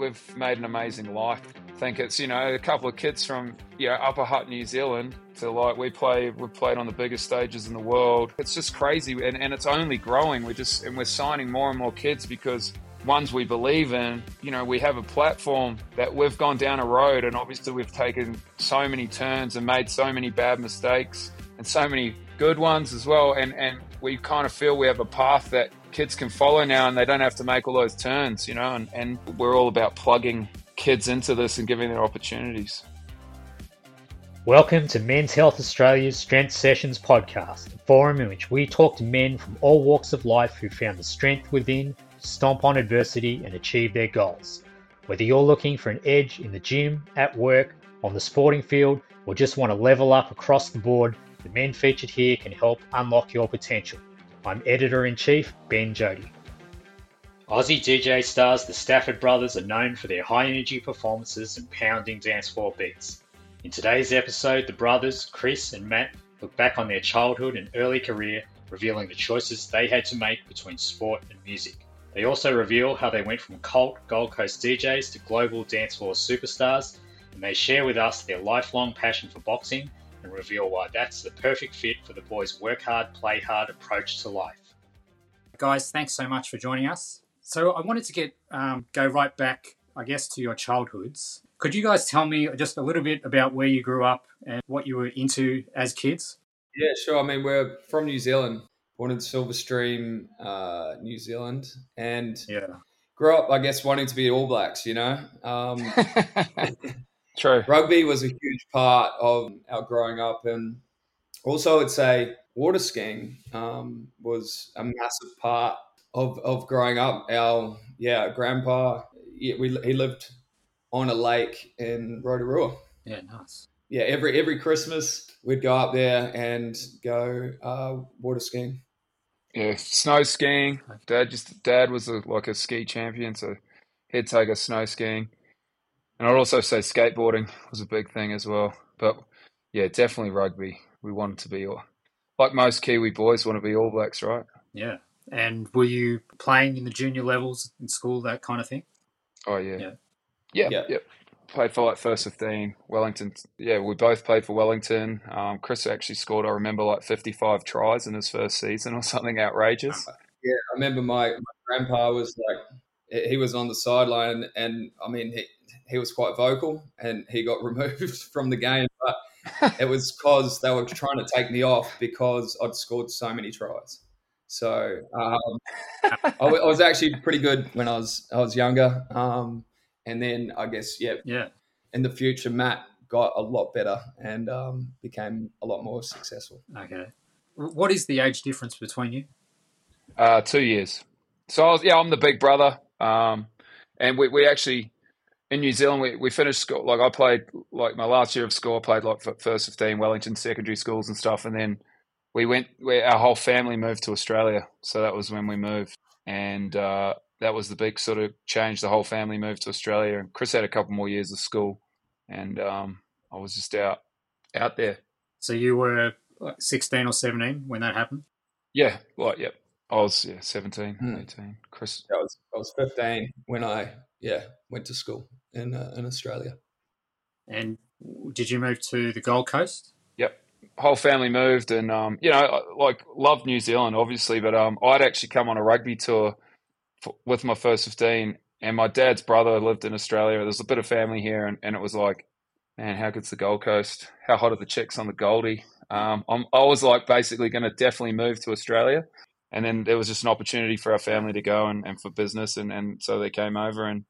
we've made an amazing life. I think it's you know a couple of kids from you know Upper Hutt, New Zealand, to like we play we played on the biggest stages in the world. It's just crazy, and, and it's only growing. We're just and we're signing more and more kids because ones we believe in. You know, we have a platform that we've gone down a road, and obviously we've taken so many turns and made so many bad mistakes and so many good ones as well. And and we kind of feel we have a path that kids can follow now and they don't have to make all those turns, you know, and, and we're all about plugging kids into this and giving them opportunities. Welcome to Men's Health Australia's Strength Sessions podcast, a forum in which we talk to men from all walks of life who found the strength within stomp on adversity and achieve their goals. Whether you're looking for an edge in the gym, at work, on the sporting field, or just want to level up across the board, the men featured here can help unlock your potential. I'm editor in chief, Ben Jody. Aussie DJ stars the Stafford Brothers are known for their high energy performances and pounding dance floor beats. In today's episode, the brothers, Chris and Matt, look back on their childhood and early career, revealing the choices they had to make between sport and music. They also reveal how they went from cult Gold Coast DJs to global dance floor superstars, and they share with us their lifelong passion for boxing and reveal why that's the perfect fit for the boys' work hard, play hard approach to life. Guys, thanks so much for joining us. So I wanted to get um, go right back, I guess, to your childhoods. Could you guys tell me just a little bit about where you grew up and what you were into as kids? Yeah, sure. I mean, we're from New Zealand, born in Silverstream, uh, New Zealand, and yeah, grew up, I guess, wanting to be All Blacks. You know, um, True. Rugby was a huge part of our growing up, and also I'd say water skiing um, was a massive part of, of growing up. Our yeah, grandpa, yeah, we, he lived on a lake in Rotorua. Yeah, nice. Yeah, every every Christmas we'd go up there and go uh, water skiing. Yeah, snow skiing. Dad just dad was a, like a ski champion, so he'd take us snow skiing. And I'd also say skateboarding was a big thing as well. But yeah, definitely rugby. We wanted to be all, like most Kiwi boys want to be All Blacks, right? Yeah. And were you playing in the junior levels in school, that kind of thing? Oh yeah, Yeah. yeah, Yeah. yep. Played for like first fifteen, Wellington. Yeah, we both played for Wellington. Um, Chris actually scored. I remember like fifty-five tries in his first season or something outrageous. Yeah, I remember my, my grandpa was like, he was on the sideline, and I mean, he, he was quite vocal, and he got removed from the game. But it was because they were trying to take me off because I'd scored so many tries. So um, I, w- I was actually pretty good when I was I was younger, um, and then I guess yeah, Yeah. in the future, Matt got a lot better and um, became a lot more successful. Okay. What is the age difference between you? Uh, two years. So I was, yeah, I'm the big brother. Um, and we, we actually in New Zealand we, we finished school. Like I played like my last year of school. I played like first fifteen Wellington secondary schools and stuff. And then we went. We, our whole family moved to Australia. So that was when we moved. And uh, that was the big sort of change. The whole family moved to Australia. And Chris had a couple more years of school. And um, I was just out out there. So you were like 16 or 17 when that happened? Yeah, like yeah. I was yeah 17, Hmm. 18. Chris I was I was 15 when I yeah went to school in uh, in Australia. And did you move to the Gold Coast? Yep, whole family moved and um, you know like loved New Zealand obviously but um, I'd actually come on a rugby tour f with my first 15 and my dad's brother lived in Australia there's a bit of family here and, and it was like man how good's the Gold Coast how hot are the chicks on the Goldie um, I'm, I was like basically going to definitely move to Australia and then there was just an opportunity for our family to go and, and for business and, and so they came over and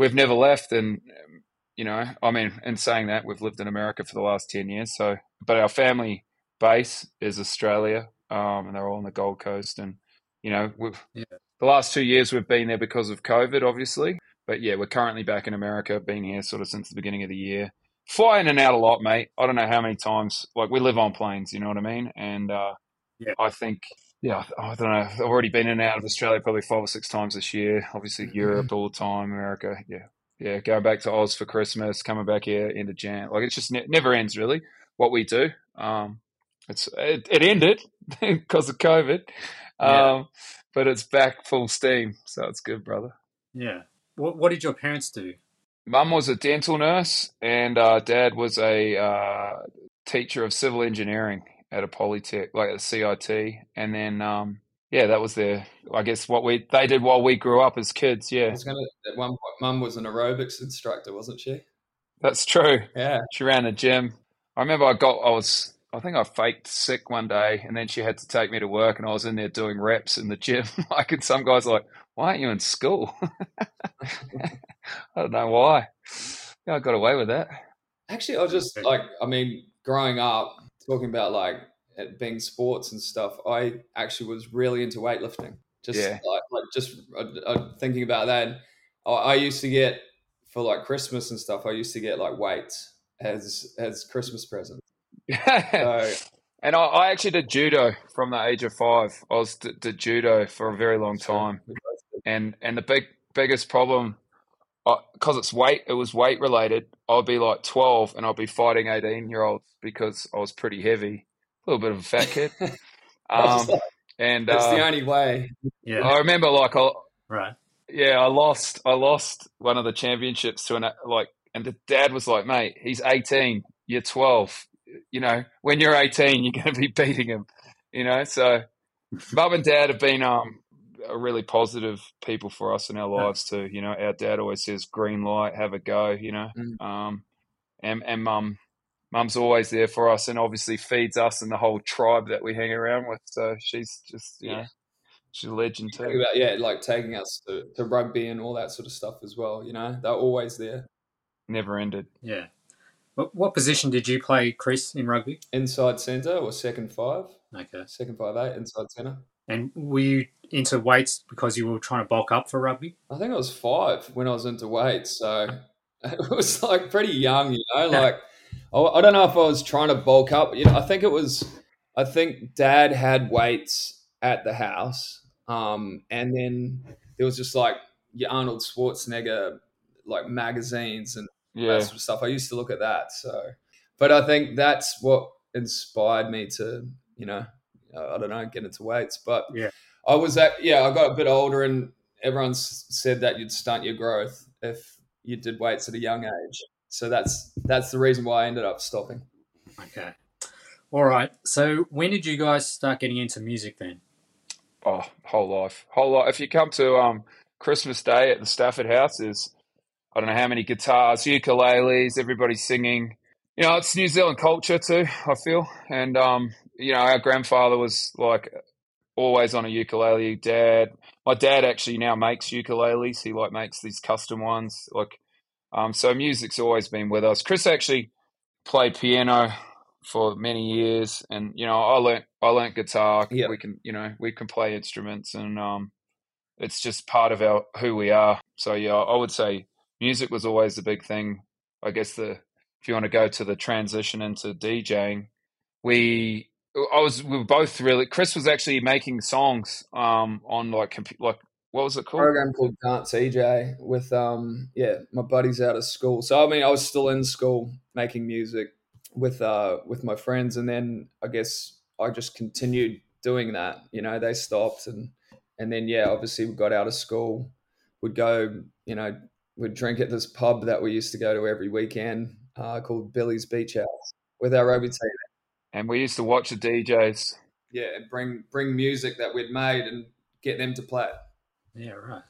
we've never left and um, you know I mean in saying that we've lived in America for the last 10 years so but our family base is Australia, um, and they're all on the Gold Coast. And you know, we've, Yeah. the last two years we've been there because of COVID, obviously. But yeah, we're currently back in America, been here sort of since the beginning of the year. Fly in and out a lot, mate. I don't know how many times, like, we live on planes, you know what I mean? And uh, Yeah. I think, yeah, I don't know. I've already been in and out of Australia probably five or six times this year. Obviously, Mhm. Europe all the time, America. Yeah. Yeah. Going back to Oz for Christmas, coming back here into Jan. Like, it's just ne- never ends, really, what we do. Um, it's it, it ended because of COVID, Yeah. um, but it's back full steam, so it's good, brother. Yeah. What, what did your parents do? Mum was a dental nurse, and uh, dad was a uh, teacher of civil engineering at a polytech, like at CIT. And then, um, yeah, that was their, I guess, what we they did while we grew up as kids. Yeah, was gonna. At one point, Mum was an aerobics instructor, wasn't she? that's true. Yeah. She ran a gym. I remember I got, I was, I think I faked sick one day, and then she had to take me to work, and I was in there doing reps in the gym. like, and some guys like, why aren't you in school? I don't know why. Yeah, I got away with that. Actually, I was just like, I mean, growing up, talking about like it being sports and stuff, I actually was really into weightlifting. Just Yeah. like, like just uh, uh, thinking about that. I, I used to get for like Christmas and stuff. I used to get like weights as as Christmas presents. So and I, I actually did judo from the age of five. I was did, did judo for a very long time, we both did. and and the big biggest problem, because it's weight, it was weight related. I'd be like twelve, and I'd be fighting eighteen year olds because I was pretty heavy, a little bit of a fat kid. Um, and That's uh, the only way. Yeah. I remember like I, Right. yeah, I lost. I lost one of the championships to an like, and the dad was like, "Mate, he's 18. You're 12. You know, when you're 18, you're going to be beating him. You know." So, mum and dad have been um are really positive people for us in our Yeah. lives too. You know, our dad always says, "Green light, have a go." You know, Mm. um, and and mum. Mum's always there for us, and obviously feeds us and the whole tribe that we hang around with. So she's just, you Yeah. know, she's a legend too. about yeah, like taking us to, to rugby and all that sort of stuff as well. You know, they're always there. Never ended. Yeah. What, what position did you play, Chris, in rugby? Inside centre or second five, Okay. second five eight, inside centre. And were you into weights because you were trying to bulk up for rugby? I think I was five when I was into weights, so it was like pretty young, you know. Like I, I don't know if I was trying to bulk up. You know, I think it was. I think Dad had weights at the house, um, and then there was just like your Arnold Schwarzenegger like magazines and Yeah. that sort of stuff. I used to look at that. So, but I think that's what inspired me to, you know, I don't know, get into weights. But Yeah. I was at, yeah, I got a bit older and everyone said that you'd stunt your growth if you did weights at a young age. So that's that's the reason why I ended up stopping. Okay. All right. So when did you guys start getting into music then? Oh, whole life, whole life. If you come to um Christmas Day at the Stafford House, there's I don't know how many guitars, ukuleles, everybody's singing. You know, it's New Zealand culture too. I feel, and um, you know, our grandfather was like always on a ukulele. Dad, my dad actually now makes ukuleles. He like makes these custom ones. Like, um, so music's always been with us. Chris actually played piano for many years, and you know, I learnt I learnt guitar. Yeah. We can, you know, we can play instruments, and um, it's just part of our who we are. So yeah, I would say music was always the big thing. I guess the if you want to go to the transition into DJing, we I was we were both really. Chris was actually making songs um on like like what was it called? Program called Dance eJay with um yeah my buddies out of school. So I mean I was still in school making music with uh with my friends, and then I guess I just continued doing that. You know they stopped and and then yeah obviously we got out of school, would go you know we'd drink at this pub that we used to go to every weekend uh, called Billy's Beach House with our rugby team. And we used to watch the DJs. Yeah, and bring bring music that we'd made and get them to play it. Yeah, right.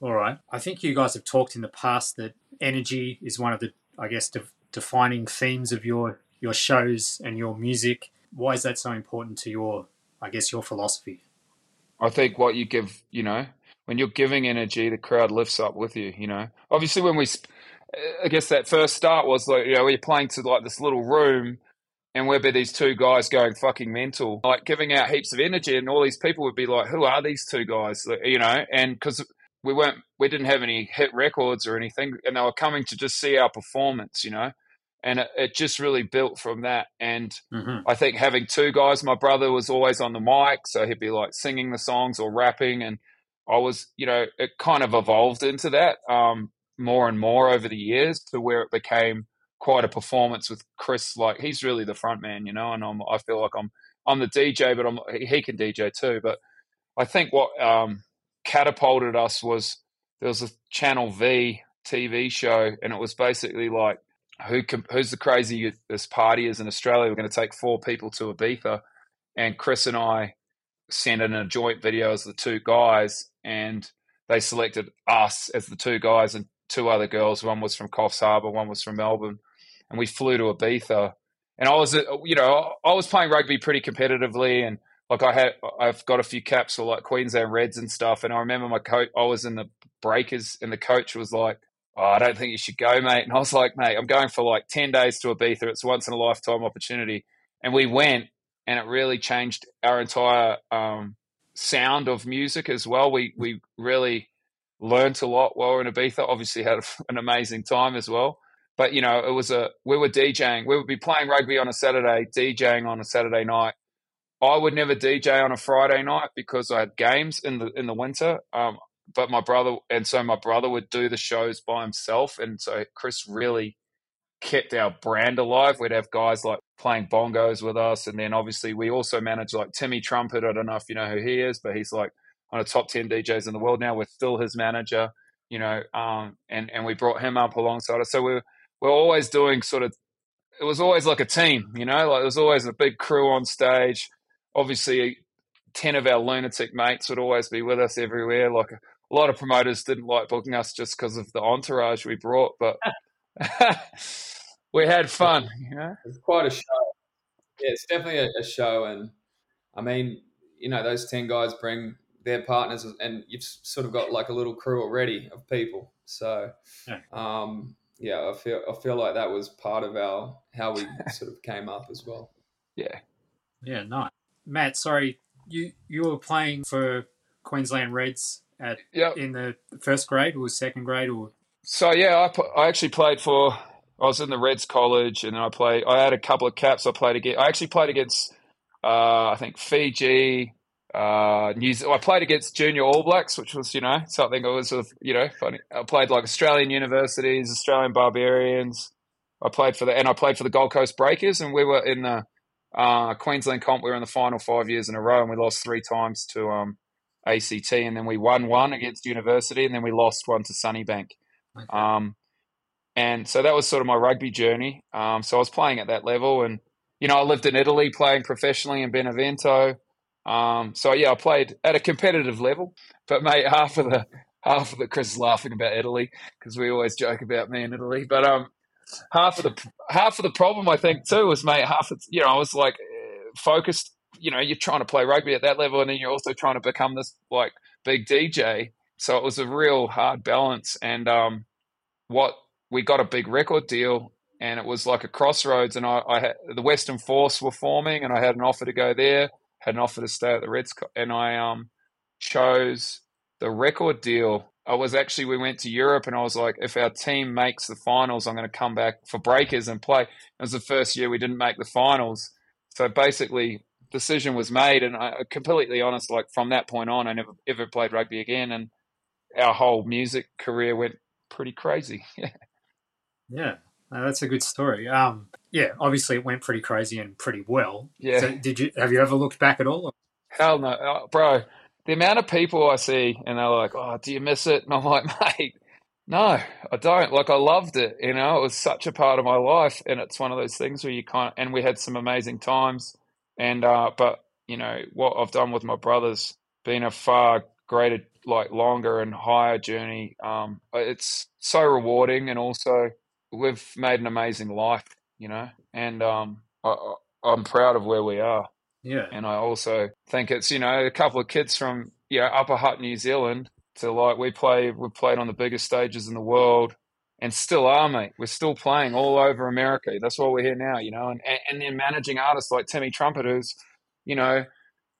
All right. I think you guys have talked in the past that energy is one of the, I guess, de- defining themes of your your shows and your music. Why is that so important to your, I guess, your philosophy? I think what you give, you know, when you're giving energy, the crowd lifts up with you. You know, obviously when we, sp- I guess that first start was like, you know, you're playing to like this little room, and we'd be these two guys going fucking mental, like giving out heaps of energy, and all these people would be like, "Who are these two guys?" You know, and because we weren't, we didn't have any hit records or anything, and they were coming to just see our performance, you know, and it, it just really built from that. And Mm-hmm. I think having two guys, my brother was always on the mic, so he'd be like singing the songs or rapping, and I was, you know, it kind of evolved into that um, more and more over the years to where it became quite a performance with Chris. Like he's really the front man, you know, and I'm, I feel like I'm I'm the DJ, but I'm he can DJ too. But I think what um, catapulted us was there was a Channel V TV show, and it was basically like who who's the craziest party is in Australia? We're going to take four people to Ibiza, and Chris and I sent in a joint video as the two guys, and they selected us as the two guys and two other girls. One was from Coffs Harbour, one was from Melbourne, and we flew to Ibiza. And I was, uh, you know, I was playing rugby pretty competitively, and like I had, I've got a few caps for like Queensland Reds and stuff. And I remember my coach, I was in the breakers, and the coach was like, oh, I don't think you should go, mate. And I was like, mate, I'm going for like 10 days to Ibiza. It's once in a lifetime opportunity. And we went, and it really changed our entire um, sound of music as well. We, we really learned a lot while we were in Ibiza. Obviously, had an amazing time as well. But, you know, it was a, we were DJing. We would be playing rugby on a Saturday, DJing on a Saturday night. I would never DJ on a Friday night because I had games in the in the winter. Um, but my brother and so my brother would do the shows by himself and so chris really kept our brand alive we'd have guys like playing bongos with us and then obviously we also managed like timmy trumpet i don't know if you know who he is but he's like one of the top 10 djs in the world now we're still his manager you know um, and and we brought him up alongside us so we're we're always doing sort of it was always like a team you know like there was always a big crew on stage obviously 10 of our lunatic mates would always be with us everywhere like a lot of promoters didn't like booking us just because of the entourage we brought, but we had fun. You know? It's quite a show. Yeah, it's definitely a, a, show, and I mean, you know, those ten guys bring their partners, and you've sort of got like a little crew already of people. So, yeah. Um, yeah, I feel I feel like that was part of our how we sort of came up as well. Yeah, yeah, nice. Matt, sorry, you you were playing for Queensland Reds at yep. in the first grade or second grade or so yeah I, I actually played for I was in the Reds college and I played I had a couple of caps I played against I actually played against uh, I think Fiji uh, New I played against junior All Blacks which was you know something that was of, you know funny I played like Australian universities Australian Barbarians I played for the and I played for the Gold Coast Breakers and we were in the uh, Queensland comp we were in the final five years in a row and we lost three times to um, ACT, and then we won one against University, and then we lost one to Sunnybank. Okay. Um, and so that was sort of my rugby journey. Um, so I was playing at that level, and you know I lived in Italy playing professionally in Benevento. Um, so yeah, I played at a competitive level. But mate, half of the half of the Chris is laughing about Italy because we always joke about me in Italy. But um, half of the half of the problem I think too was mate, half of you know I was like focused you know, you're trying to play rugby at that level, and then you're also trying to become this like big DJ. So it was a real hard balance. And um, what we got a big record deal, and it was like a crossroads. And I, I had the Western Force were forming, and I had an offer to go there, had an offer to stay at the Reds, and I um chose the record deal. I was actually we went to Europe, and I was like, if our team makes the finals, I'm going to come back for breakers and play. It was the first year we didn't make the finals. So basically, decision was made, and I completely honest, like from that point on, I never ever played rugby again, and our whole music career went pretty crazy. yeah, that's a good story. Um, yeah, obviously it went pretty crazy and pretty well. Yeah. So did you have you ever looked back at all? Hell no, oh, bro. The amount of people I see, and they're like, "Oh, do you miss it?" And I'm like, "Mate, no, I don't. Like, I loved it. You know, it was such a part of my life, and it's one of those things where you kind of, and we had some amazing times and uh, but you know what I've done with my brothers, been a far greater, like longer and higher journey. Um, it's so rewarding, and also we've made an amazing life, you know. And um, I, I'm proud of where we are. Yeah. And I also think it's you know a couple of kids from you know Upper Hutt, New Zealand, to like we play we played on the biggest stages in the world. and still are, mate. We're still playing all over America. That's why we're here now, you know. And and then managing artists like Timmy Trumpet, who's, you know,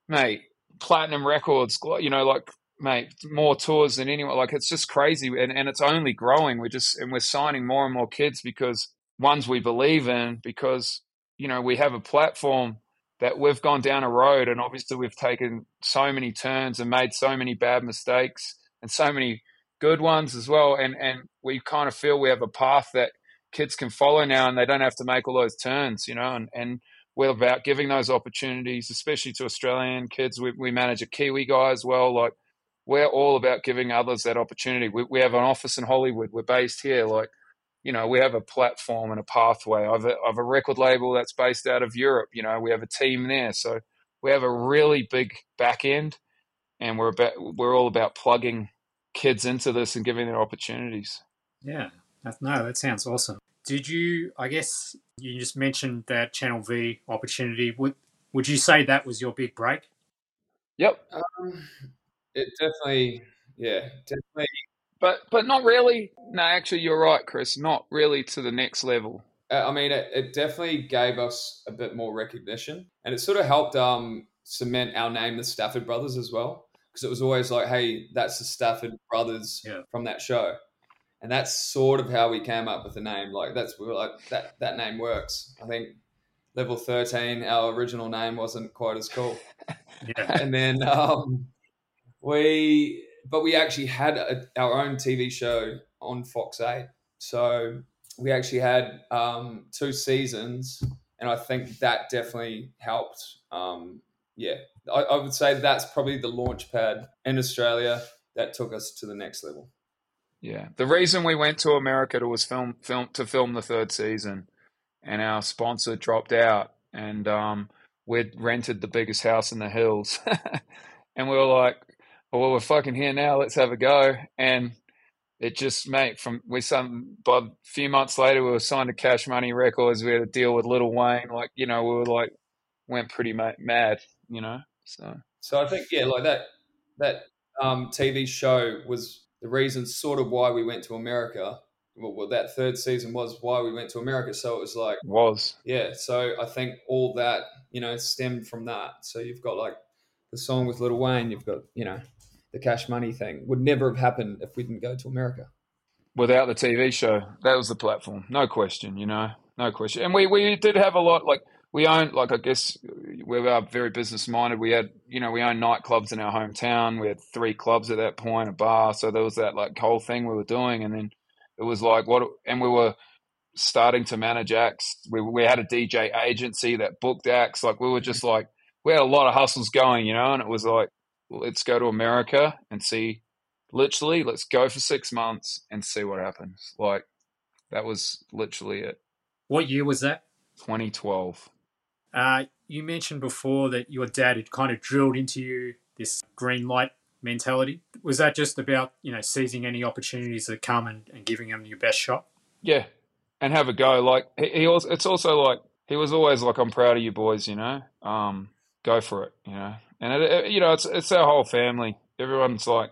mate, platinum records, you know, like mate, more tours than anyone. Like it's just crazy, and and it's only growing. We're just and we're signing more and more kids because ones we believe in because you know we have a platform that we've gone down a road and obviously we've taken so many turns and made so many bad mistakes and so many good ones as well. And and we kind of feel we have a path that kids can follow now, and they don't have to make all those turns, you know. And and we're about giving those opportunities, especially to Australian kids. We we manage a Kiwi guy as well. Like we're all about giving others that opportunity. We we have an office in Hollywood. We're based here. Like you know, we have a platform and a pathway. I've a, I've a record label that's based out of Europe. You know, we have a team there, so we have a really big back end, and we're about we're all about plugging kids into this and giving them opportunities. Yeah, no, that sounds awesome. Did you? I guess you just mentioned that Channel V opportunity. Would would you say that was your big break? Yep. Um, it definitely, yeah, definitely. But but not really. No, actually, you're right, Chris. Not really to the next level. Uh, I mean, it, it definitely gave us a bit more recognition, and it sort of helped um, cement our name, the Stafford Brothers, as well because it was always like, hey, that's the Stafford brothers yeah. from that show. And that's sort of how we came up with the name. Like that's we like that that name works. I think level thirteen, our original name wasn't quite as cool. yeah. And then um, we, but we actually had a, our own TV show on Fox Eight. So we actually had um, two seasons, and I think that definitely helped. Um, yeah, I, I would say that's probably the launch pad in Australia that took us to the next level. Yeah, the reason we went to America to was film film to film the third season, and our sponsor dropped out, and um, we'd rented the biggest house in the hills, and we were like, "Well, we're fucking here now. Let's have a go." And it just, mate, from we some, but a few months later, we were signed to Cash Money Records. We had a deal with Lil Wayne. Like, you know, we were like, went pretty mad, you know. So, so I think yeah, like that that um, TV show was the reason, sort of, why we went to America. Well, well, that third season was why we went to America. So it was like was yeah. So I think all that you know stemmed from that. So you've got like the song with Lil Wayne. You've got you know the Cash Money thing would never have happened if we didn't go to America. Without the TV show, that was the platform, no question. You know, no question. And we we did have a lot like we own like I guess we are very business minded. We had you know we own nightclubs in our hometown. We had three clubs at that point, a bar. So there was that like whole thing we were doing, and then it was like what, and we were starting to manage acts. We we had a DJ agency that booked acts. Like we were just like we had a lot of hustles going, you know, and it was like let's go to America and see. Literally, let's go for six months and see what happens. Like that was literally it. What year was that? 2012. Uh, you mentioned before that your dad had kind of drilled into you this green light mentality. Was that just about you know seizing any opportunities that come and, and giving them your best shot? Yeah, and have a go. Like he, he also, it's also like he was always like, "I'm proud of you boys," you know. Um, go for it, you know. And it, it, you know, it's it's our whole family. Everyone's like,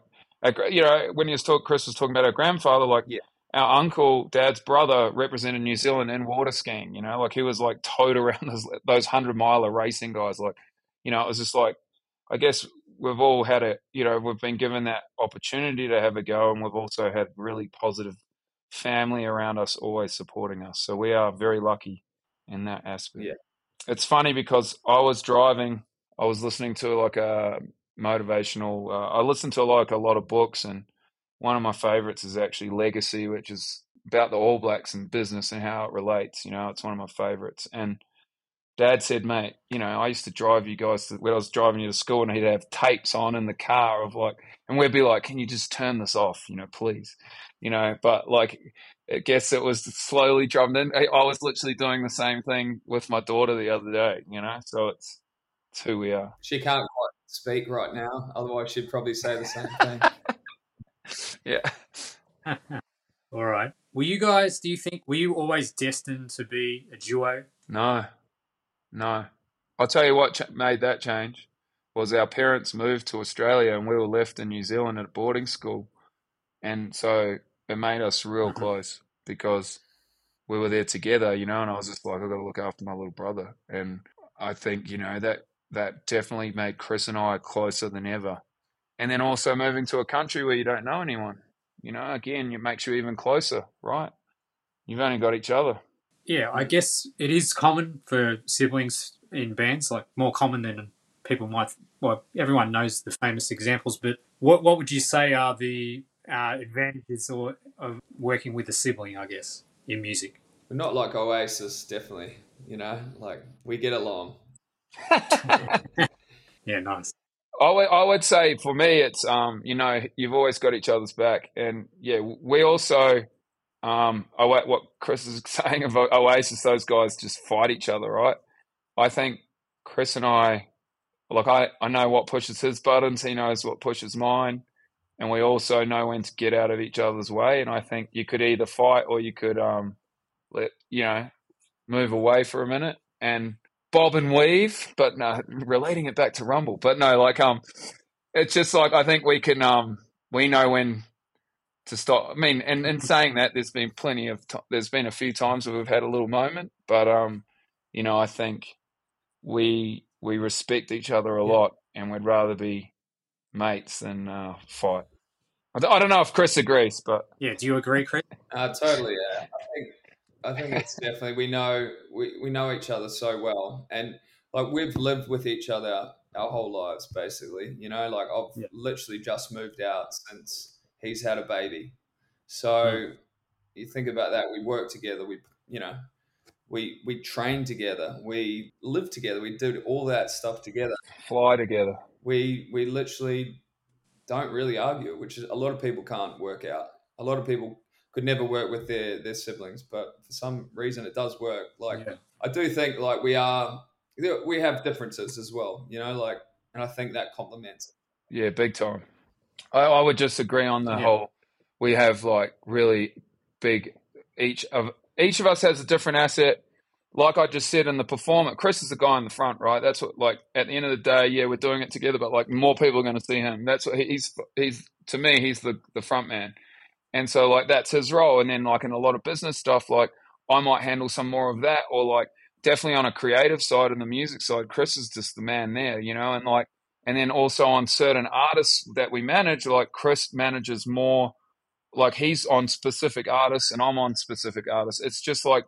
you know, when he was talking, Chris was talking about our grandfather. Like, yeah our uncle, dad's brother, represented New Zealand in water skiing. You know, like he was like towed around those, those hundred miler racing guys. Like, you know, it was just like, I guess we've all had it. You know, we've been given that opportunity to have a go, and we've also had really positive family around us, always supporting us. So we are very lucky in that aspect. Yeah, it's funny because I was driving, I was listening to like a motivational. Uh, I listened to like a lot of books and one of my favorites is actually Legacy, which is about the All Blacks and business and how it relates. You know, it's one of my favorites. And Dad said, mate, you know, I used to drive you guys to, when I was driving you to school, and he'd have tapes on in the car of like, and we'd be like, can you just turn this off, you know, please, you know. But like, I guess it was slowly drummed in. I was literally doing the same thing with my daughter the other day, you know. So it's it's who we are. She can't quite speak right now, otherwise she'd probably say the same thing. yeah. All right. Were you guys, do you think, were you always destined to be a duo? No. No. I'll tell you what ch- made that change was our parents moved to Australia and we were left in New Zealand at a boarding school. And so it made us real close. because we were there together, you know, and I was just like, I've got to look after my little brother. And I think, you know, that that definitely made Chris and I closer than ever. And then also moving to a country where you don't know anyone, you know, again, it makes you even closer, right? You've only got each other. Yeah, I guess it is common for siblings in bands, like more common than people might. Well, everyone knows the famous examples, but what what would you say are the uh, advantages or of working with a sibling? I guess in music. We're not like Oasis, definitely. You know, like we get along. yeah, nice. I would, I would say for me, it's um, you know, you've always got each other's back, and yeah, we also, um, what Chris is saying about Oasis, those guys just fight each other, right? I think Chris and I, like I, I know what pushes his buttons, he knows what pushes mine, and we also know when to get out of each other's way. And I think you could either fight or you could, um, let you know, move away for a minute and bob and weave, but no, relating it back to Rumble. But no, like um, it's just like I think we can um, we know when to stop. I mean, and in saying that, there's been plenty of t- there's been a few times where we've had a little moment, but um, you know, I think we we respect each other a yeah. lot, and we'd rather be mates and uh, fight. I don't know if Chris agrees, but yeah, do you agree, Chris? Uh, totally. Yeah, I think I think it's definitely we know we, we know each other so well, and like we've lived with each other our whole lives, basically. You know, like I've yeah. literally just moved out since he's had a baby. So yeah. you think about that. We work together. We you know we we train together. We live together. We do all that stuff together. Fly together. We we literally don't really argue, which is a lot of people can't work out. A lot of people could never work with their their siblings, but for some reason it does work. Like yeah. I do think like we are we have differences as well, you know, like and I think that complements. Yeah, big time. I, I would just agree on the yeah. whole. We have like really big each of each of us has a different asset. Like I just said in the performance, Chris is the guy in the front, right? That's what like at the end of the day, yeah, we're doing it together, but like more people are going to see him. That's what he's he's to me, he's the the front man. And so like that's his role. And then like in a lot of business stuff, like I might handle some more of that or like definitely on a creative side and the music side, Chris is just the man there, you know, and like and then also on certain artists that we manage, like Chris manages more like he's on specific artists and I'm on specific artists. It's just like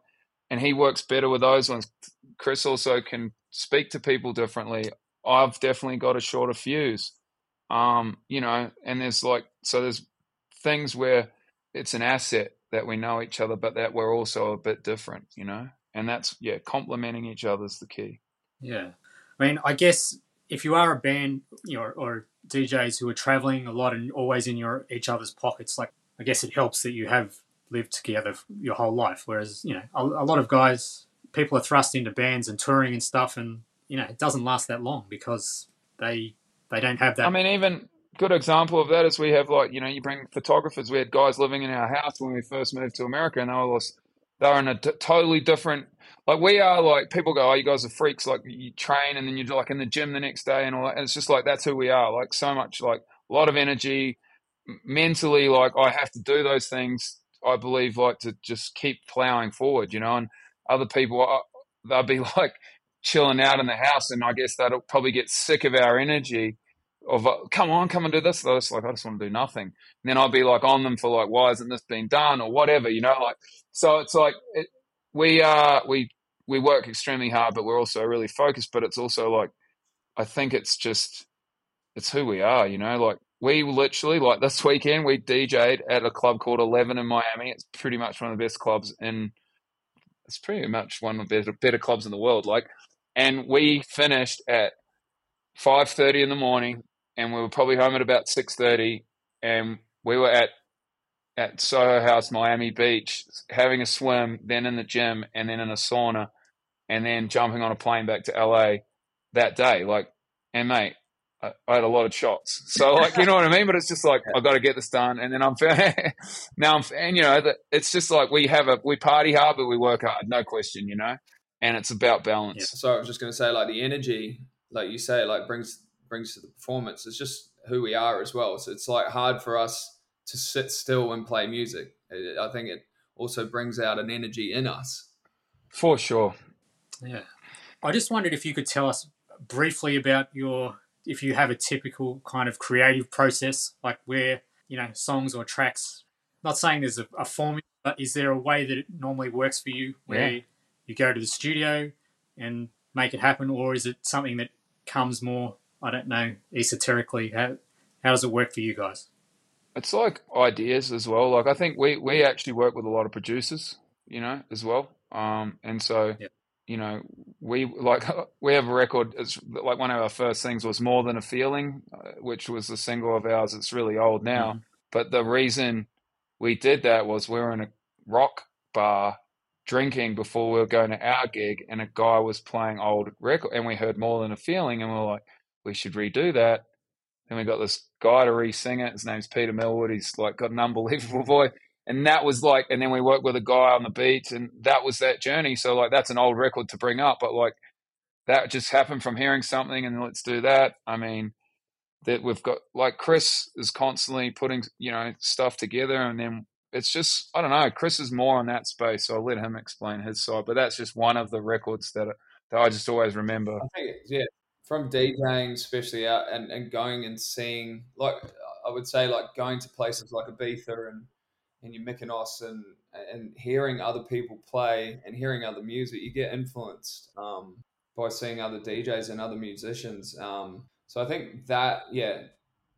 and he works better with those ones. Chris also can speak to people differently. I've definitely got a shorter fuse. Um, you know, and there's like so there's things where it's an asset that we know each other, but that we're also a bit different, you know? And that's, yeah, complementing each other is the key. Yeah. I mean, I guess if you are a band, you know, or DJs who are traveling a lot and always in your each other's pockets, like, I guess it helps that you have lived together your whole life. Whereas, you know, a, a lot of guys, people are thrust into bands and touring and stuff, and, you know, it doesn't last that long because they they don't have that. I mean, even good example of that is we have like you know you bring photographers. We had guys living in our house when we first moved to America, and they were they are in a t- totally different. Like we are like people go, oh, you guys are freaks. Like you train and then you're like in the gym the next day and all that. And it's just like that's who we are. Like so much, like a lot of energy, mentally. Like I have to do those things. I believe like to just keep plowing forward, you know. And other people, uh, they'll be like chilling out in the house, and I guess they'll probably get sick of our energy of uh, come on, come and do this. They're like, I just want to do nothing. And then I'll be like on them for like, why isn't this being done or whatever, you know? Like, so it's like it, we uh we we work extremely hard, but we're also really focused. But it's also like, I think it's just it's who we are, you know. Like we literally like this weekend we DJ'd at a club called Eleven in Miami. It's pretty much one of the best clubs in. It's pretty much one of the better, better clubs in the world. Like, and we finished at five thirty in the morning and we were probably home at about six thirty, and we were at at Soho House, Miami Beach, having a swim, then in the gym, and then in a sauna, and then jumping on a plane back to LA that day. Like, and mate, I, I had a lot of shots, so like, you know what I mean. But it's just like I got to get this done, and then I'm now I'm and you know it's just like we have a we party hard, but we work hard, no question, you know. And it's about balance. Yeah. So I was just going to say, like the energy, like you say, like brings brings to the performance. It's just who we are as well. So it's like hard for us to sit still and play music. I think it also brings out an energy in us. For sure. Yeah. I just wondered if you could tell us briefly about your, if you have a typical kind of creative process, like where, you know, songs or tracks, not saying there's a, a formula, but is there a way that it normally works for you where Yeah. you go to the studio and make it happen, or is it something that comes more, I don't know, esoterically? How, how does it work for you guys? It's like ideas as well. Like I think we we actually work with a lot of producers, you know, as well. Um, and so, Yeah. You know, we like we have a record. It's like one of our first things was "More Than a Feeling," uh, which was a single of ours. It's really old now, Mhm. but the reason we did that was we were in a rock bar drinking before we were going to our gig, and a guy was playing old record, and we heard "More Than a Feeling," and we are like, we should redo that. Then we got this guy to re-sing it. His name's Peter Millwood. He's like got an unbelievable voice. And that was like, and then we worked with a guy on the beats, and that was that journey. So like, that's an old record to bring up, but like, that just happened from hearing something, and let's do that. I mean, that we've got like Chris is constantly putting you know stuff together, and then it's just I don't know. Chris is more on that space, so I'll let him explain his side. But that's just one of the records that that I just always remember. I think, yeah, from DJing, especially out and, and going and seeing, like, I would say, like going to places like Ibiza and, and your Mykonos and, and hearing other people play and hearing other music, you get influenced um, by seeing other DJs and other musicians. Um, so I think that, yeah,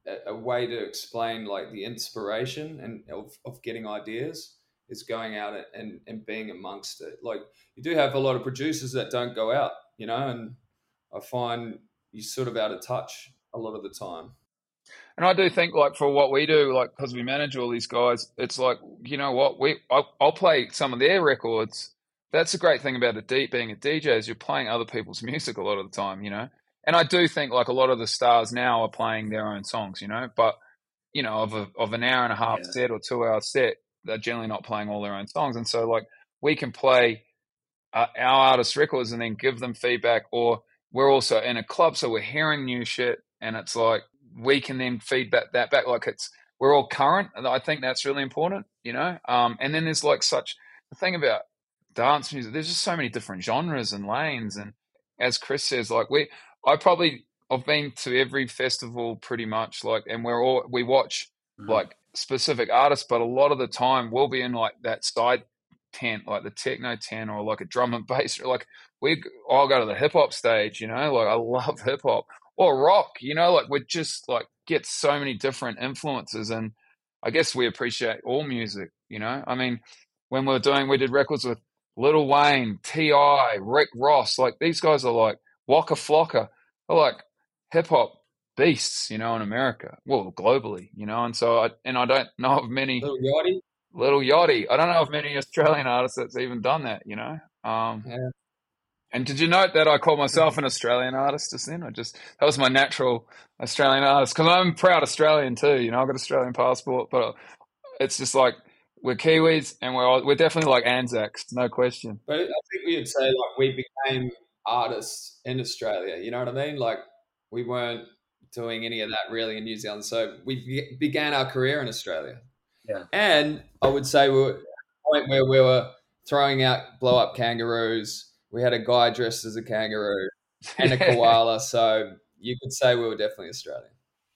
a, a way to explain like the inspiration and of, of getting ideas is going out and, and being amongst it. Like you do have a lot of producers that don't go out, you know, and I find you're sort of out of touch a lot of the time. And I do think, like, for what we do, like, because we manage all these guys, it's like, you know what, we I'll, I'll play some of their records. That's the great thing about a D, being a DJ is you're playing other people's music a lot of the time, you know. And I do think, like, a lot of the stars now are playing their own songs, you know. But you know, of a of an hour and a half Yeah. set or two hour set, they're generally not playing all their own songs. And so, like, we can play uh, our artist records and then give them feedback, or we're also in a club, so we're hearing new shit, and it's like we can then feedback that back. Like it's we're all current, and I think that's really important, you know. Um, and then there's like such the thing about dance music. There's just so many different genres and lanes, and as Chris says, like we, I probably I've been to every festival pretty much, like, and we're all we watch Mhm. like specific artists, but a lot of the time we'll be in like that side tent, like the techno tent, or like a drum and bass. Or like we, I'll go to the hip hop stage, you know. Like I love hip hop or rock, you know. Like we just like get so many different influences, and I guess we appreciate all music, you know. I mean, when we're doing, we did records with Lil Wayne, T.I., Rick Ross. Like these guys are like Waka Flocka. They're like hip hop beasts, you know, in America, well, globally, you know. And so, I, and I don't know of many Lil Yachty, Lil Yachty. I don't know of many Australian artists that's even done that, you know. Um, Yeah. And did you note that I call myself an Australian artist just then? I just that was my natural Australian artist because I'm proud Australian too. You know, I've got Australian passport, but it's just like we're Kiwis and we're we're definitely like Anzacs, no question. but I think we'd say like we became artists in Australia. You know what I mean? Like we weren't doing any of that really in New Zealand, so we began our career in Australia. Yeah. And I would say we were at a point where we were throwing out blow up kangaroos. We had a guy dressed as a kangaroo and a koala, so you could say we were definitely Australian.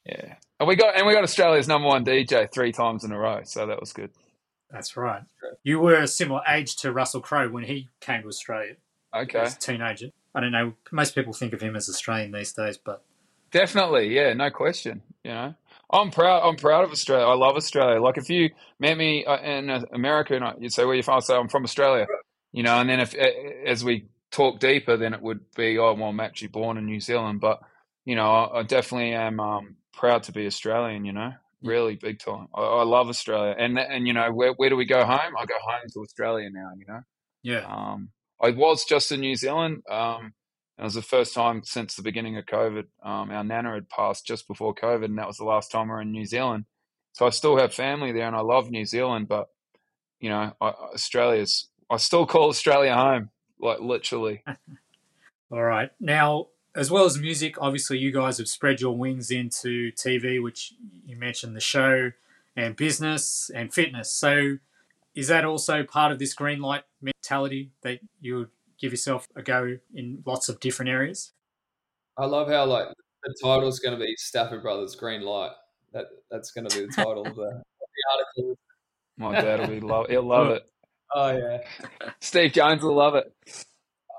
Yeah, and we got and we got Australia's number one DJ three times in a row, so that was good. That's right. You were a similar age to Russell Crowe when he came to Australia Okay, as a teenager. I don't know. Most people think of him as Australian these days, but definitely, yeah, no question. You know, I'm proud. I'm proud of Australia. I love Australia. Like if you met me uh, in uh, America and I- you'd say where you from, I'd say I'm from Australia. You know, and then if as we talk deeper, then it would be oh well, I'm actually born in New Zealand, but you know, I, I definitely am um, proud to be Australian. You know, really big time. I, I love Australia, and and you know, where where do we go home? I go home to Australia now. You know. yeah, Um, I was just in New Zealand. Um, it was the first time since the beginning of COVID. Um, our nana had passed just before COVID, and that was the last time we were in New Zealand. So I still have family there, and I love New Zealand. But you know, I, Australia's. I still call Australia home, like literally. All right. Now, as well as music, obviously you guys have spread your wings into TV, which you mentioned the show, and business and fitness. So, Is that also part of this green light mentality that you would give yourself a go in lots of different areas? I love how like the title's going to be Stafford Brothers Green Light. That that's going to be the title of the, of the article. My dad will be love. He'll love oh, it. Oh yeah, Steve Jones will love it.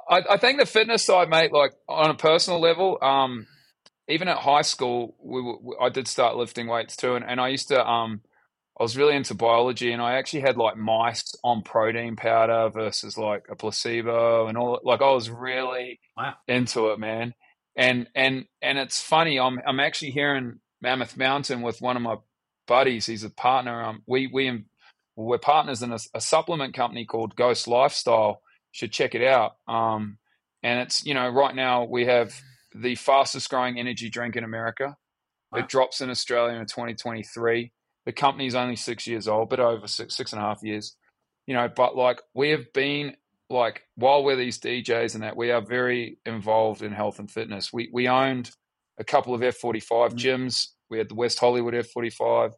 I, I think the fitness side, mate. Like on a personal level, um, even at high school, we, we, I did start lifting weights too, and, and I used to um, I was really into biology, and I actually had like mice on protein powder versus like a placebo, and all. Like I was really wow. into it, man. And and and it's funny. I'm I'm actually here in Mammoth Mountain with one of my buddies. He's a partner. Um, we we we're partners in a, a supplement company called Ghost Lifestyle. Should check it out. Um, and it's you know right now we have the fastest growing energy drink in America. Wow. It drops in Australia in 2023. The company's only six years old, but over six six and a half years. You know, but like we have been like while we're these DJs and that, we are very involved in health and fitness. We we owned a couple of F45 mm-hmm. gyms. We had the West Hollywood F45.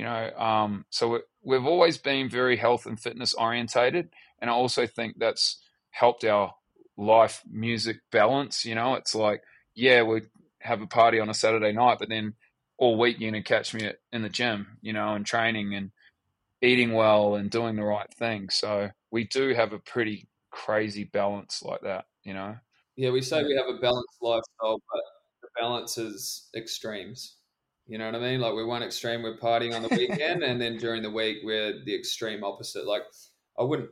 You know, um, so we've always been very health and fitness orientated, and I also think that's helped our life music balance. You know, it's like yeah, we have a party on a Saturday night, but then all week you're gonna catch me at, in the gym, you know, and training and eating well and doing the right thing. So we do have a pretty crazy balance like that, you know. Yeah, we say we have a balanced lifestyle, but the balance is extremes. You know what I mean? Like we're one extreme, we're partying on the weekend, and then during the week we're the extreme opposite. Like I wouldn't,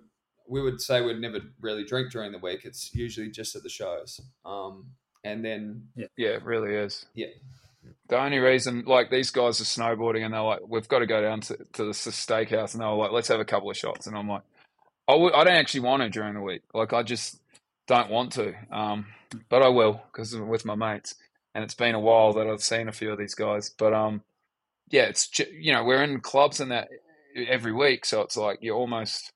we would say we'd never really drink during the week. It's usually just at the shows. Um, and then yeah, yeah, it really is. Yeah, the only reason, like these guys are snowboarding, and they're like, "We've got to go down to, to the steakhouse," and they're like, "Let's have a couple of shots." And I'm like, "I don't actually want to during the week. Like, I just don't want to, um, but I will because with my mates." And it's been a while that I've seen a few of these guys, but um, yeah, it's you know we're in clubs and that every week, so it's like you're almost,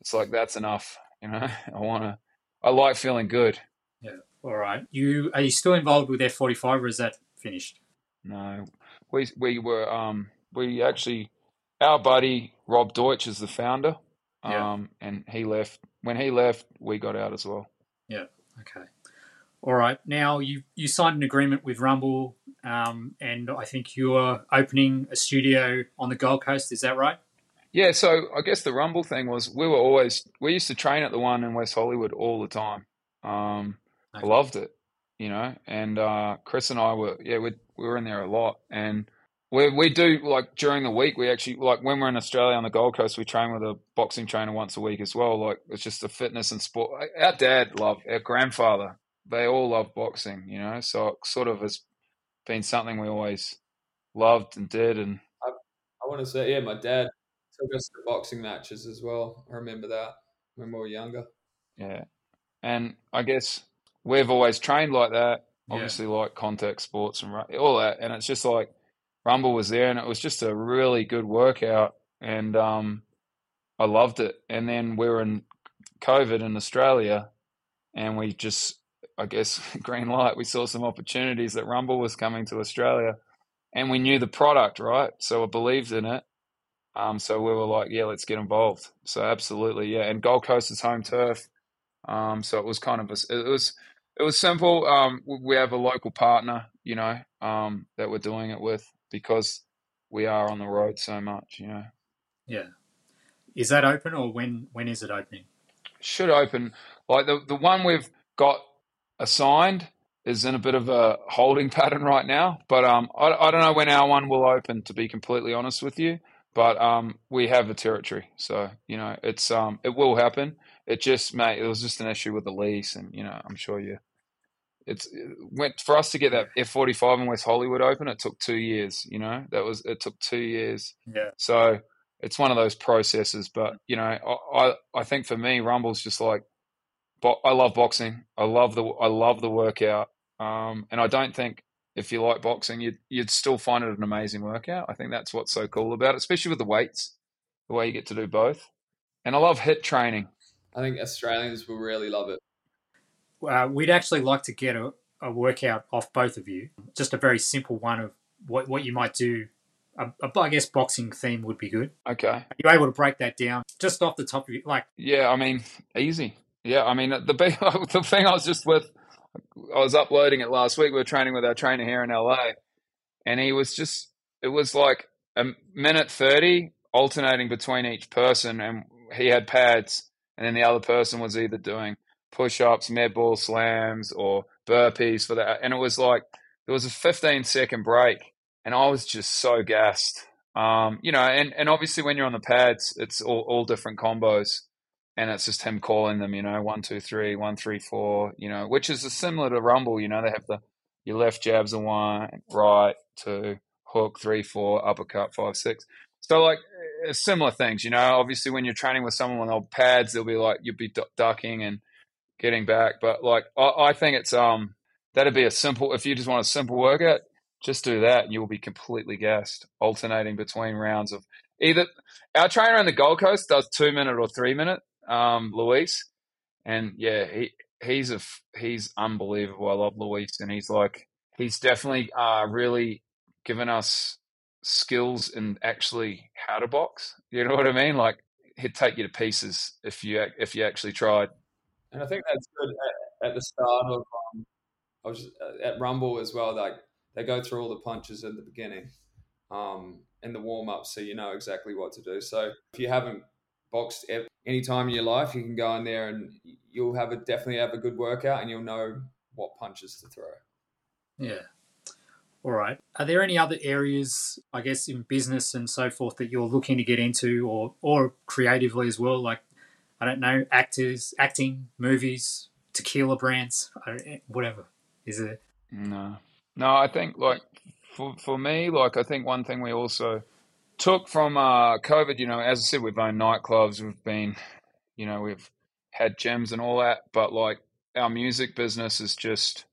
it's like that's enough. You know, I want to, I like feeling good. Yeah. All right. You are you still involved with F45, or is that finished? No, we we were um we actually our buddy Rob Deutsch is the founder. Yeah. Um, and he left when he left, we got out as well. Yeah. Okay. All right. Now you you signed an agreement with Rumble, um, and I think you're opening a studio on the Gold Coast. Is that right? Yeah. So I guess the Rumble thing was we were always we used to train at the one in West Hollywood all the time. Um, okay. I loved it, you know. And uh, Chris and I were yeah we we were in there a lot, and we we do like during the week. We actually like when we're in Australia on the Gold Coast, we train with a boxing trainer once a week as well. Like it's just a fitness and sport. Our dad loved our grandfather. They all love boxing, you know. So it sort of has been something we always loved and did. And I, I want to say, yeah, my dad took us to boxing matches as well. I remember that when we were younger. Yeah, and I guess we've always trained like that obviously yeah. like contact sports and all that. And it's just like Rumble was there, and it was just a really good workout, and um, I loved it. And then we were in COVID in Australia, and we just, I guess, green light. We saw some opportunities that Rumble was coming to Australia, and we knew the product, right? So I believed in it. Um, so we were like, yeah, let's get involved. So absolutely, yeah. And Gold Coast is home turf. Um, so it was kind of a, it was it was simple. Um, we have a local partner, you know, um, that we're doing it with because we are on the road so much, you know. Yeah. Is that open or when when is it opening? Should open. Like the the one we've got assigned is in a bit of a holding pattern right now, but um, I, I don't know when our one will open. To be completely honest with you, but um, we have a territory, so you know it's um, it will happen it just mate, it was just an issue with the lease, and you know, I'm sure you. It's it went for us to get that F45 in West Hollywood open. It took two years. You know, that was it took two years. Yeah. So it's one of those processes, but you know, I I think for me, Rumble's just like, I love boxing. I love the I love the workout. Um, and I don't think if you like boxing, you'd you'd still find it an amazing workout. I think that's what's so cool about it, especially with the weights, the way you get to do both. And I love HIIT training. I think Australians will really love it. Uh, we'd actually like to get a, a, workout off both of you, just a very simple one of what, what you might do a, a, I guess boxing theme would be good. Okay. Are you able to break that down just off the top of it? Like, yeah, I mean, easy. Yeah, I mean, the the thing I was just with, I was uploading it last week. We were training with our trainer here in LA, and he was just, it was like a minute 30 alternating between each person, and he had pads, and then the other person was either doing push ups, med ball slams, or burpees for that. And it was like, there was a 15 second break, and I was just so gassed. Um, you know, and, and obviously when you're on the pads, it's all, all different combos and it's just him calling them, you know, one, two, three, one, three, four, you know, which is similar to Rumble, you know, they have the your left jabs a one, right, two, hook, three, four, uppercut, five, six. So like eh, similar things, you know. Obviously, when you're training with someone on old pads, they'll be like you'll be ducking and getting back. But like I, I think it's um that'd be a simple if you just want a simple workout, just do that and you'll be completely gassed, alternating between rounds of either our trainer on the Gold Coast does two minute or three minute, um, Luis, and yeah, he he's a he's unbelievable. I love Luis, and he's like he's definitely uh really given us skills in actually how to box. You know what I mean? Like he'd take you to pieces if you if you actually tried. And I think that's good at, at the start of um, I was uh, at Rumble as well. Like they go through all the punches at the beginning, um, and the warm up, so you know exactly what to do. So if you haven't boxed any time in your life, you can go in there and you'll have a definitely have a good workout, and you'll know what punches to throw. Yeah. All right. Are there any other areas, I guess, in business and so forth that you're looking to get into, or or creatively as well? Like, I don't know, actors, acting, movies, tequila brands, eh, whatever. Is it? No, no. I think like for for me, like I think one thing we also took from uh, COVID, you know, as I said, we've owned nightclubs, we've been, you know, we've had gyms and all that, but like our music business is just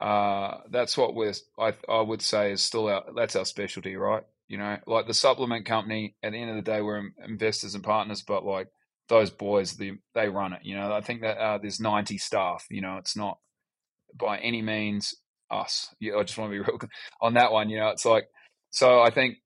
uh, that's what we're I I would say is still our that's our specialty, right? You know, like the supplement company. At the end of the day, we're investors and partners, but like those boys, the, they run it. You know, I think that uh, there's 90 staff. You know, it's not by any means us. Yeah, I just want to be real on that one. You know, it's like so. I think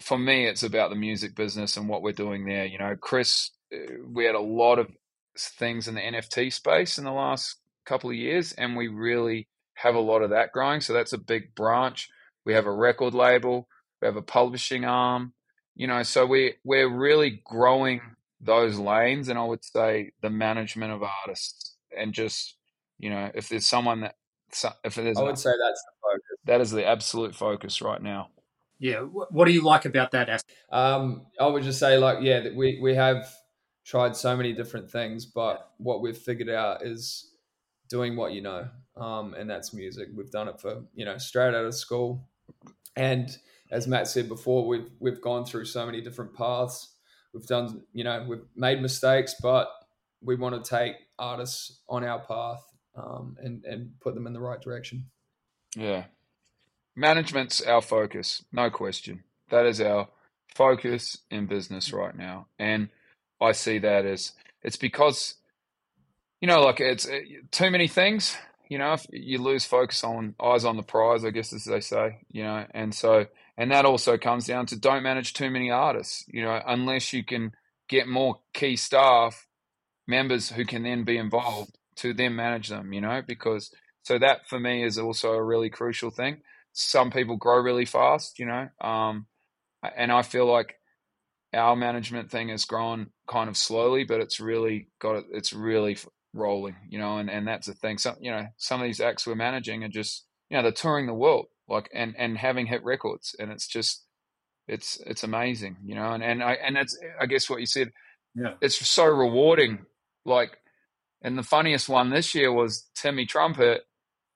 for me, it's about the music business and what we're doing there. You know, Chris, uh, we had a lot of things in the NFT space in the last couple of years, and we really have a lot of that growing. So that's a big branch. We have a record label. We have a publishing arm. You know, so we we're really growing those lanes, and I would say the management of artists and just you know, if there's someone that, if there's, I would say that's the focus. That is the absolute focus right now. Yeah. What do you like about that? Um, I would just say, like, yeah, that we we have tried so many different things, but what we've figured out is doing what you know, um, and that's music. We've done it for you know straight out of school, and as Matt said before, we've we've gone through so many different paths. We've done, you know, we've made mistakes, but we want to take artists on our path um, and and put them in the right direction. Yeah, management's our focus, no question. That is our focus in business right now, and I see that as it's because you know, like it's uh, too many things. You know, if you lose focus on eyes on the prize, I guess as they say. You know, and so and that also comes down to don't manage too many artists. You know, unless you can get more key staff members who can then be involved to then manage them, you know, because so that for me is also a really crucial thing. Some people grow really fast, you know, um, and I feel like our management thing has grown kind of slowly, but it's really got it's really rolling, you know, and, and that's the thing. Some you know some of these acts we're managing are just you know they're touring the world like and and having hit records, and it's just it's it's amazing, you know, and and I and that's I guess what you said. Yeah, it's so rewarding. Like and the funniest one this year was Timmy Trumpet.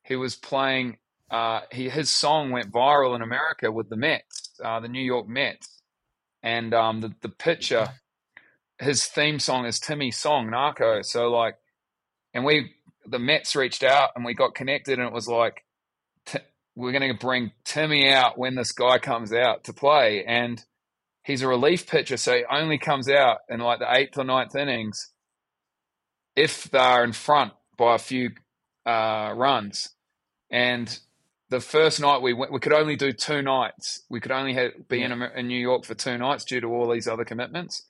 He was playing. Uh, he his song went viral in America with the Mets, uh, the New York Mets, and um, the the pitcher, his theme song is Timmy's song Narco. So like, and we the Mets reached out and we got connected, and it was like, t- we're going to bring Timmy out when this guy comes out to play, and he's a relief pitcher, so he only comes out in like the eighth or ninth innings if they're in front by a few uh, runs. And the first night we went, we could only do two nights. We could only have, be in, in New York for two nights due to all these other commitments.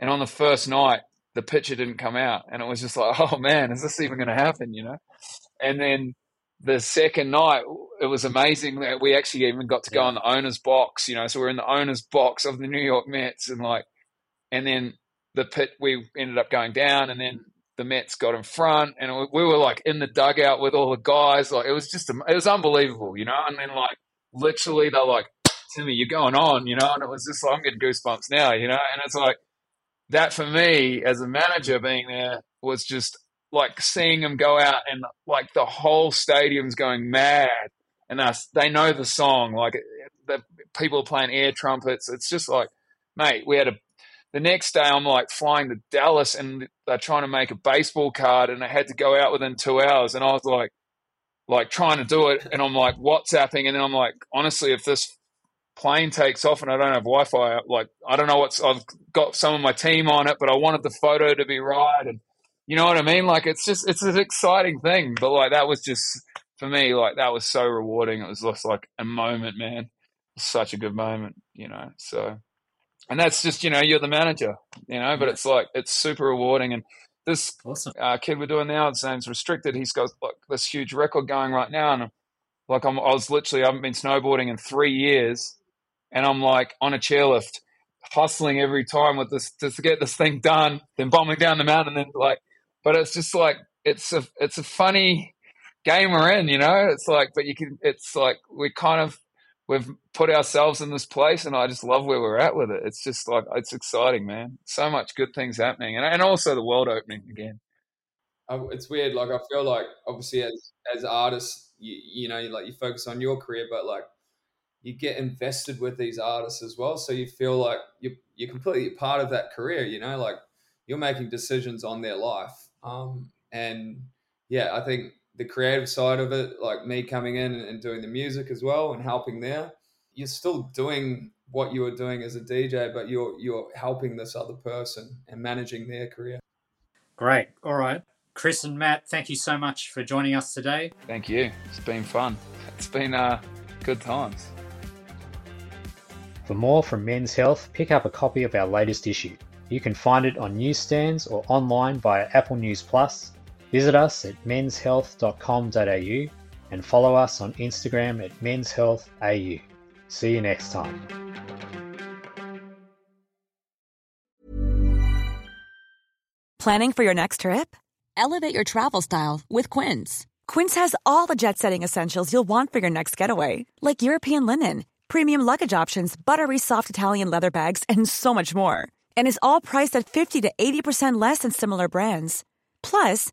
And on the first night, the picture didn't come out, and it was just like, oh man, is this even going to happen? You know. And then the second night, it was amazing that we actually even got to go yeah. in the owner's box. You know, so we're in the owner's box of the New York Mets, and like, and then the pit we ended up going down, and then the Mets got in front, and we were like in the dugout with all the guys. Like it was just, it was unbelievable, you know. And then like literally, they're like, "Timmy, you're going on," you know. And it was just, like, I'm getting goosebumps now, you know. And it's like that for me as a manager being there was just like seeing them go out and like the whole stadium's going mad, and us they know the song. Like the people are playing air trumpets. It's just like, mate, we had a the next day I'm like flying to Dallas and they're trying to make a baseball card and I had to go out within two hours and I was like like trying to do it and I'm like WhatsApping and then I'm like honestly if this plane takes off and I don't have Wi-Fi like I don't know what's I've got some of my team on it but I wanted the photo to be right and you know what I mean? Like it's just it's an exciting thing but like that was just for me like that was so rewarding. It was just like a moment man. Such a good moment you know so and that's just you know you're the manager, you know. But it's like it's super rewarding. And this awesome. uh, kid we're doing now, his name's Restricted. He's got like this huge record going right now, and like I'm, I was literally I haven't been snowboarding in three years, and I'm like on a chairlift, hustling every time with this just to get this thing done, then bombing down the mountain, and then like, but it's just like it's a it's a funny game we're in, you know. It's like, but you can, it's like we kind of we've put ourselves in this place and I just love where we're at with it. It's just like it's exciting, man. So much good things happening, and and also the world opening again. it's weird. Like I feel like obviously as as artists, you you know, like you focus on your career, but like you get invested with these artists as well, so you feel like you you're completely part of that career. You know, like you're making decisions on their life. Um, and yeah, I think the creative side of it, like me coming in and doing the music as well and helping there, you're still doing what you were doing as a DJ, but you're you're helping this other person and managing their career. Great. All right. Chris and Matt, thank you so much for joining us today. Thank you. It's been fun. It's been uh, good times. For more from Men's Health, pick up a copy of our latest issue. You can find it on newsstands or online via Apple News Plus Visit us at menshealth.com.au and follow us on Instagram at menshealthau. See you next time. Planning for your next trip? Elevate your travel style with Quince. Quince has all the jet setting essentials you'll want for your next getaway, like European linen, premium luggage options, buttery soft Italian leather bags, and so much more. And is all priced at 50 to 80% less than similar brands. Plus,